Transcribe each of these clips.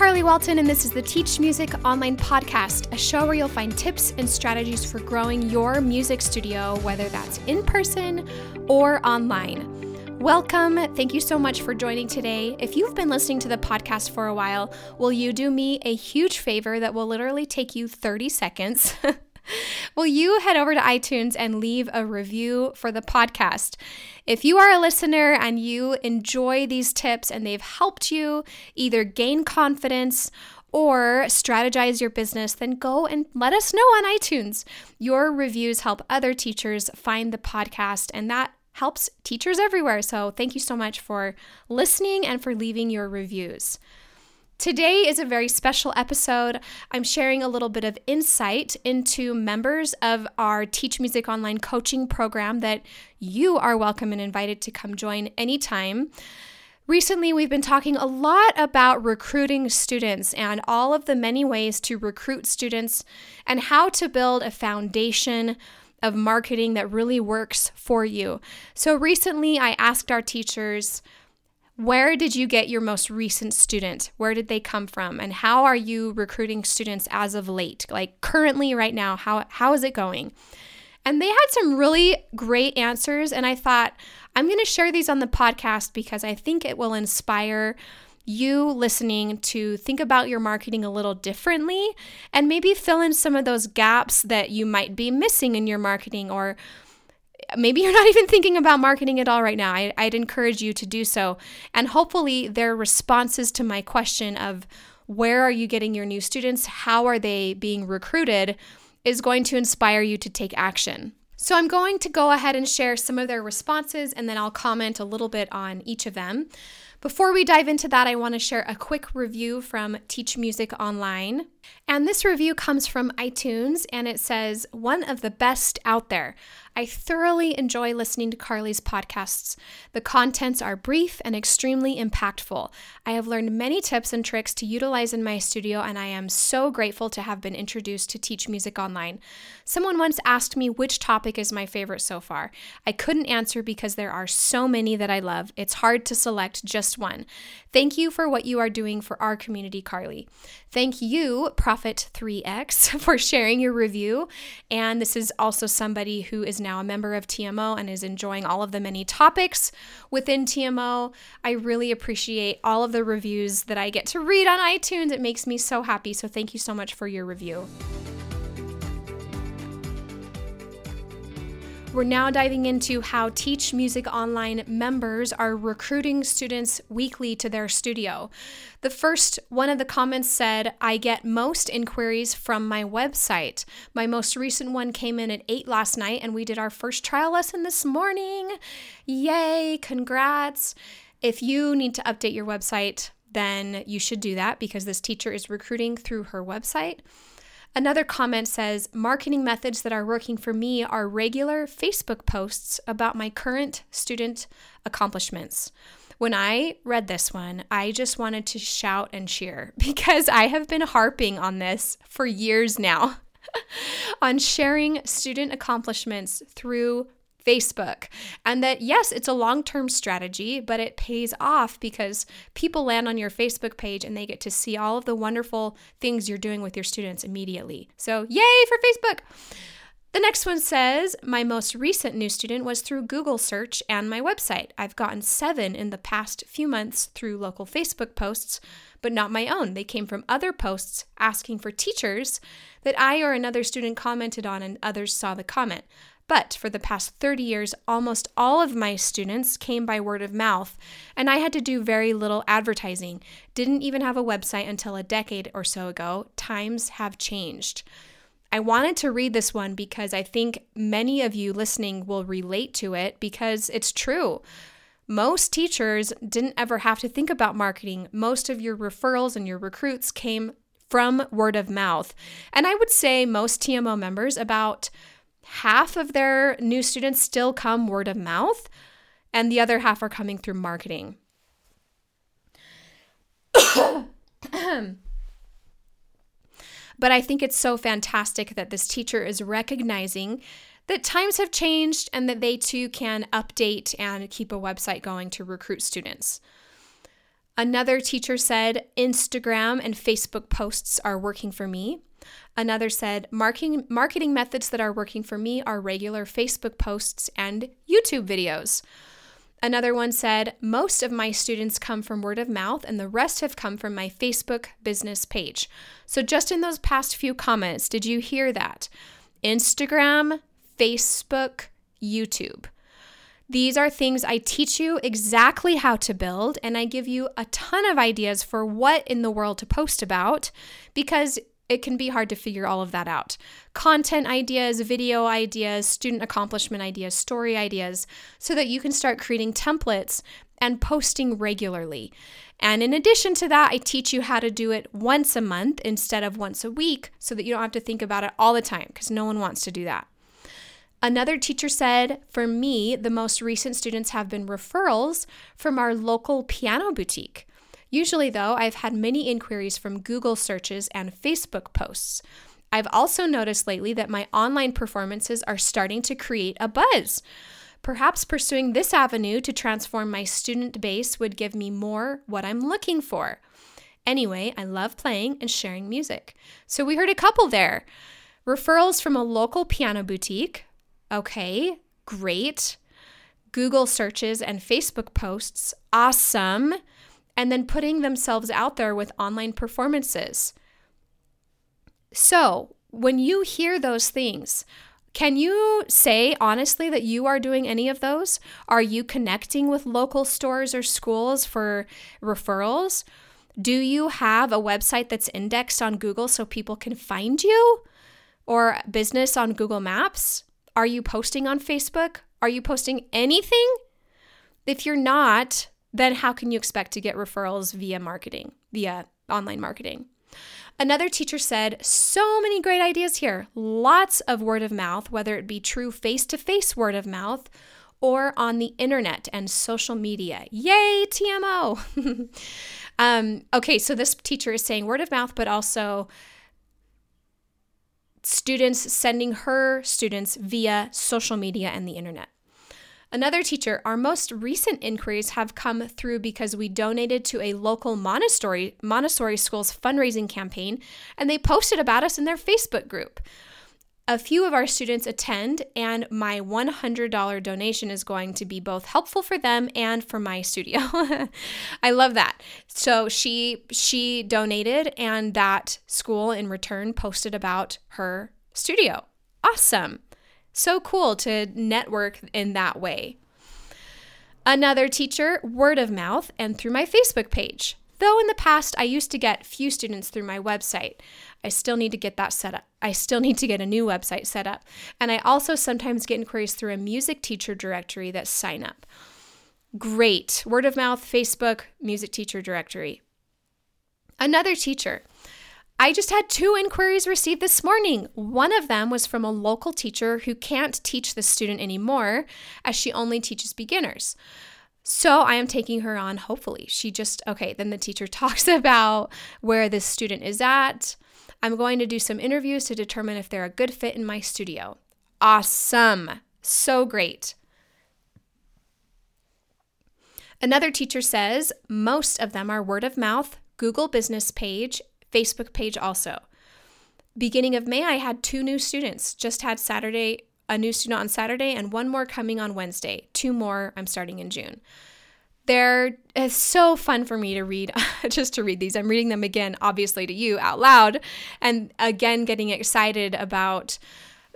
Carly Walton, and this is the Teach Music Online Podcast, a show where you'll find tips and strategies for growing your music studio, whether that's in person or online. Welcome. Thank you so much for joining today. If you've been listening to the podcast for a while, will you do me a huge favor that will literally take you 30 seconds? Will you head over to iTunes and leave a review for the podcast? If you are a listener and you enjoy these tips and they've helped you either gain confidence or strategize your business, then go and let us know on iTunes. Your reviews help other teachers find the podcast, and that helps teachers everywhere. So, thank you so much for listening and for leaving your reviews. Today is a very special episode. I'm sharing a little bit of insight into members of our Teach Music Online coaching program that you are welcome and invited to come join anytime. Recently, we've been talking a lot about recruiting students and all of the many ways to recruit students and how to build a foundation of marketing that really works for you. So, recently, I asked our teachers where did you get your most recent student? Where did they come from? And how are you recruiting students as of late? Like currently right now, how how is it going? And they had some really great answers and I thought I'm going to share these on the podcast because I think it will inspire you listening to think about your marketing a little differently and maybe fill in some of those gaps that you might be missing in your marketing or maybe you're not even thinking about marketing at all right now. I, would encourage you to do so. And hopefully, their responses to my question of where are you getting your new students? How are they being recruited? is going to inspire you to take action. So, I'm going to go ahead and share some of their responses and then I'll comment a little bit on each of them. Before we dive into that, I want to share a quick review from Teach Music Online. And this review comes from iTunes and it says, One of the best out there. I thoroughly enjoy listening to Carly's podcasts. The contents are brief and extremely impactful. I have learned many tips and tricks to utilize in my studio, and I am so grateful to have been introduced to Teach Music Online. Someone once asked me which topic is my favorite so far. I couldn't answer because there are so many that I love. It's hard to select just one. Thank you for what you are doing for our community, Carly. Thank you, Prophet3X, for sharing your review. And this is also somebody who is now a member of TMO and is enjoying all of the many topics within TMO. I really appreciate all of the reviews that I get to read on iTunes. It makes me so happy. So thank you so much for your review. We're now diving into how Teach Music Online members are recruiting students weekly to their studio. The first one of the comments said, I get most inquiries from my website. My most recent one came in at 8 last night, and we did our first trial lesson this morning. Yay, congrats. If you need to update your website, then you should do that because this teacher is recruiting through her website. Another comment says marketing methods that are working for me are regular Facebook posts about my current student accomplishments. When I read this one, I just wanted to shout and cheer because I have been harping on this for years now on sharing student accomplishments through Facebook. And that, yes, it's a long term strategy, but it pays off because people land on your Facebook page and they get to see all of the wonderful things you're doing with your students immediately. So, yay for Facebook! The next one says, My most recent new student was through Google search and my website. I've gotten seven in the past few months through local Facebook posts, but not my own. They came from other posts asking for teachers that I or another student commented on, and others saw the comment. But for the past 30 years, almost all of my students came by word of mouth, and I had to do very little advertising. Didn't even have a website until a decade or so ago. Times have changed. I wanted to read this one because I think many of you listening will relate to it because it's true. Most teachers didn't ever have to think about marketing. Most of your referrals and your recruits came from word of mouth. And I would say most TMO members, about half of their new students still come word of mouth, and the other half are coming through marketing. but I think it's so fantastic that this teacher is recognizing that times have changed and that they too can update and keep a website going to recruit students. Another teacher said Instagram and Facebook posts are working for me. Another said marketing marketing methods that are working for me are regular Facebook posts and YouTube videos. Another one said most of my students come from word of mouth and the rest have come from my Facebook business page. So just in those past few comments, did you hear that? Instagram, Facebook, YouTube. These are things I teach you exactly how to build, and I give you a ton of ideas for what in the world to post about because it can be hard to figure all of that out. Content ideas, video ideas, student accomplishment ideas, story ideas, so that you can start creating templates and posting regularly. And in addition to that, I teach you how to do it once a month instead of once a week so that you don't have to think about it all the time because no one wants to do that. Another teacher said, for me, the most recent students have been referrals from our local piano boutique. Usually, though, I've had many inquiries from Google searches and Facebook posts. I've also noticed lately that my online performances are starting to create a buzz. Perhaps pursuing this avenue to transform my student base would give me more what I'm looking for. Anyway, I love playing and sharing music. So we heard a couple there. Referrals from a local piano boutique, Okay, great. Google searches and Facebook posts, awesome. And then putting themselves out there with online performances. So, when you hear those things, can you say honestly that you are doing any of those? Are you connecting with local stores or schools for referrals? Do you have a website that's indexed on Google so people can find you? Or business on Google Maps? Are you posting on Facebook? Are you posting anything? If you're not, then how can you expect to get referrals via marketing, via online marketing? Another teacher said, So many great ideas here. Lots of word of mouth, whether it be true face to face word of mouth or on the internet and social media. Yay, TMO! um, okay, so this teacher is saying word of mouth, but also students sending her students via social media and the internet. Another teacher, our most recent inquiries have come through because we donated to a local Montessori, Montessori school's fundraising campaign and they posted about us in their Facebook group. A few of our students attend, and my $100 donation is going to be both helpful for them and for my studio. I love that. So she she donated, and that school in return posted about her studio. Awesome. So cool to network in that way. Another teacher, word of mouth, and through my Facebook page. Though in the past I used to get few students through my website, I still need to get that set up. I still need to get a new website set up. And I also sometimes get inquiries through a music teacher directory that sign up. Great. Word of mouth, Facebook, music teacher directory. Another teacher. I just had two inquiries received this morning. One of them was from a local teacher who can't teach the student anymore as she only teaches beginners. So I am taking her on, hopefully. She just, okay, then the teacher talks about where this student is at. I'm going to do some interviews to determine if they're a good fit in my studio. Awesome. So great. Another teacher says most of them are word of mouth, Google business page, Facebook page also. Beginning of May, I had two new students. Just had Saturday a new student on Saturday and one more coming on Wednesday. Two more I'm starting in June. They're it's so fun for me to read, just to read these. I'm reading them again, obviously to you out loud, and again getting excited about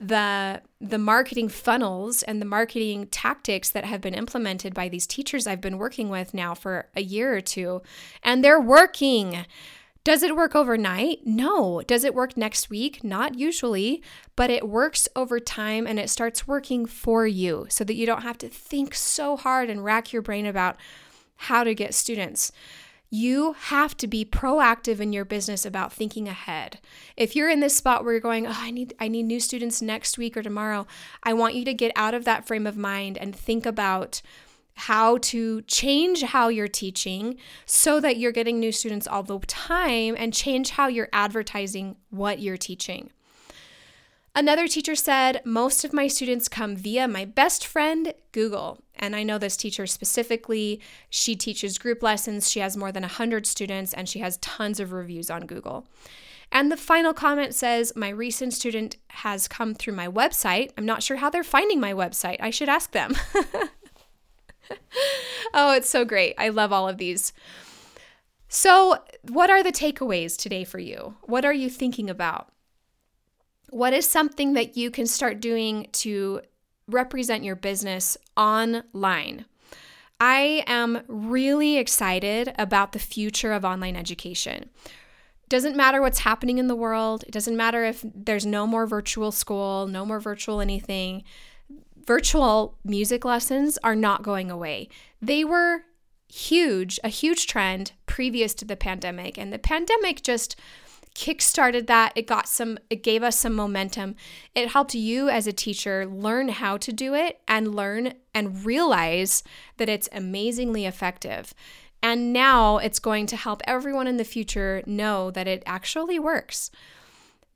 the the marketing funnels and the marketing tactics that have been implemented by these teachers I've been working with now for a year or two, and they're working. Does it work overnight? No. Does it work next week? Not usually, but it works over time and it starts working for you so that you don't have to think so hard and rack your brain about how to get students. You have to be proactive in your business about thinking ahead. If you're in this spot where you're going, oh, I need I need new students next week or tomorrow, I want you to get out of that frame of mind and think about how to change how you're teaching so that you're getting new students all the time and change how you're advertising what you're teaching. Another teacher said, Most of my students come via my best friend, Google. And I know this teacher specifically. She teaches group lessons. She has more than 100 students and she has tons of reviews on Google. And the final comment says, My recent student has come through my website. I'm not sure how they're finding my website. I should ask them. oh, it's so great. I love all of these. So, what are the takeaways today for you? What are you thinking about? What is something that you can start doing to represent your business online? I am really excited about the future of online education. Doesn't matter what's happening in the world. It doesn't matter if there's no more virtual school, no more virtual anything. Virtual music lessons are not going away. They were huge, a huge trend previous to the pandemic. And the pandemic just kickstarted that. It got some, it gave us some momentum. It helped you as a teacher learn how to do it and learn and realize that it's amazingly effective. And now it's going to help everyone in the future know that it actually works.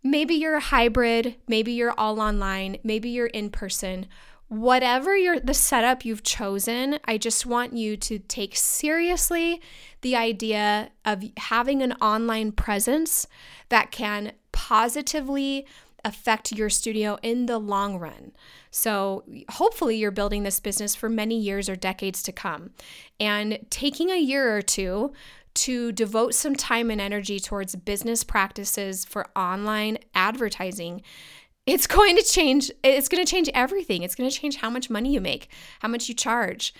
Maybe you're a hybrid, maybe you're all online, maybe you're in person whatever your the setup you've chosen, I just want you to take seriously the idea of having an online presence that can positively affect your studio in the long run. So, hopefully, you're building this business for many years or decades to come. And taking a year or two to devote some time and energy towards business practices for online advertising it's going to change it's going to change everything. It's going to change how much money you make how much you charge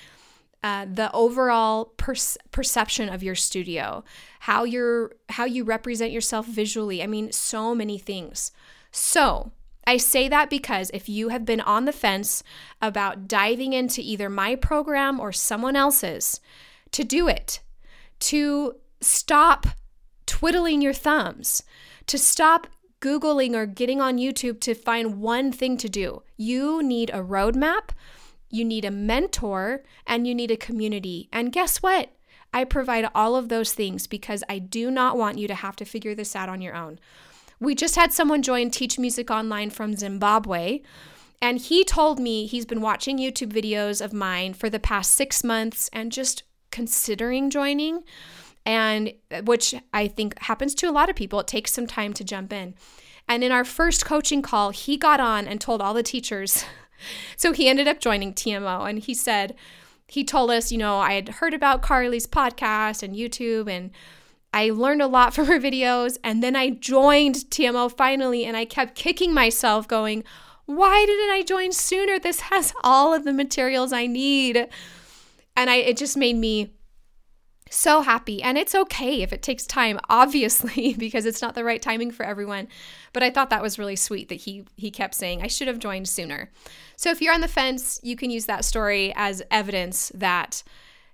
uh, the overall per- perception of your studio how you're how you represent yourself visually. I mean so many things. So I say that because if you have been on the fence about diving into either my program or someone else's, to do it, to stop twiddling your thumbs, to stop Googling or getting on YouTube to find one thing to do. You need a roadmap, you need a mentor, and you need a community. And guess what? I provide all of those things because I do not want you to have to figure this out on your own. We just had someone join Teach Music Online from Zimbabwe. And he told me he's been watching YouTube videos of mine for the past six months and just considering joining and uh, which I think happens to a lot of people. It takes some time to jump in. And in our first coaching call, he got on and told all the teachers. so he ended up joining TMO and he said, he told us, you know, I had heard about Carly's podcast and YouTube and I learned a lot from her videos. And then I joined TMO finally and I kept kicking myself, going, why didn't I join sooner? This has all of the materials I need. And I it just made me so happy and it's okay if it takes time obviously because it's not the right timing for everyone but i thought that was really sweet that he he kept saying i should have joined sooner so if you're on the fence you can use that story as evidence that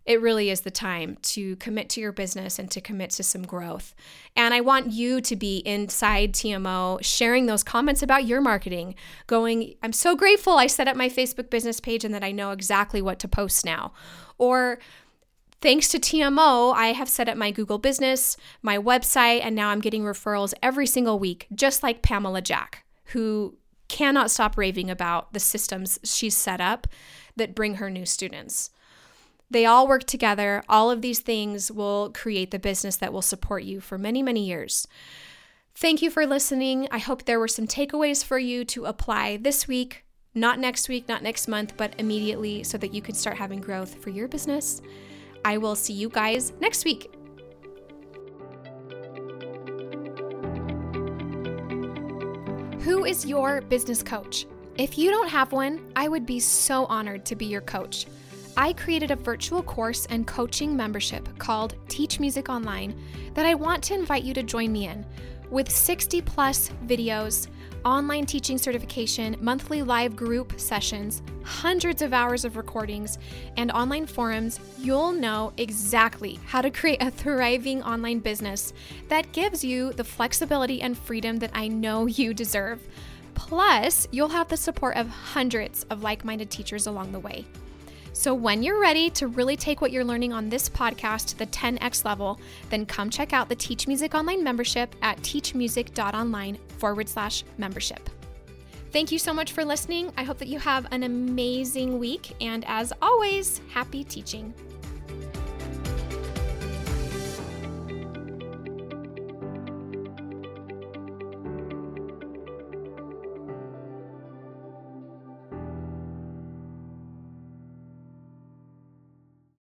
it really is the time to commit to your business and to commit to some growth. And I want you to be inside TMO sharing those comments about your marketing, going, I'm so grateful I set up my Facebook business page and that I know exactly what to post now. Or Thanks to TMO, I have set up my Google business, my website, and now I'm getting referrals every single week, just like Pamela Jack, who cannot stop raving about the systems she's set up that bring her new students. They all work together. All of these things will create the business that will support you for many, many years. Thank you for listening. I hope there were some takeaways for you to apply this week, not next week, not next month, but immediately so that you can start having growth for your business I will see you guys next week. Who is your business coach? If you don't have one, I would be so honored to be your coach. I created a virtual course and coaching membership called Teach Music Online that I want to invite you to join me in. With 60 plus videos, online teaching certification, monthly live group sessions, hundreds of hours of recordings, and online forums, you'll know exactly how to create a thriving online business that gives you the flexibility and freedom that I know you deserve. Plus, you'll have the support of hundreds of like minded teachers along the way. So, when you're ready to really take what you're learning on this podcast to the 10x level, then come check out the Teach Music Online membership at teachmusic.online forward slash membership. Thank you so much for listening. I hope that you have an amazing week. And as always, happy teaching.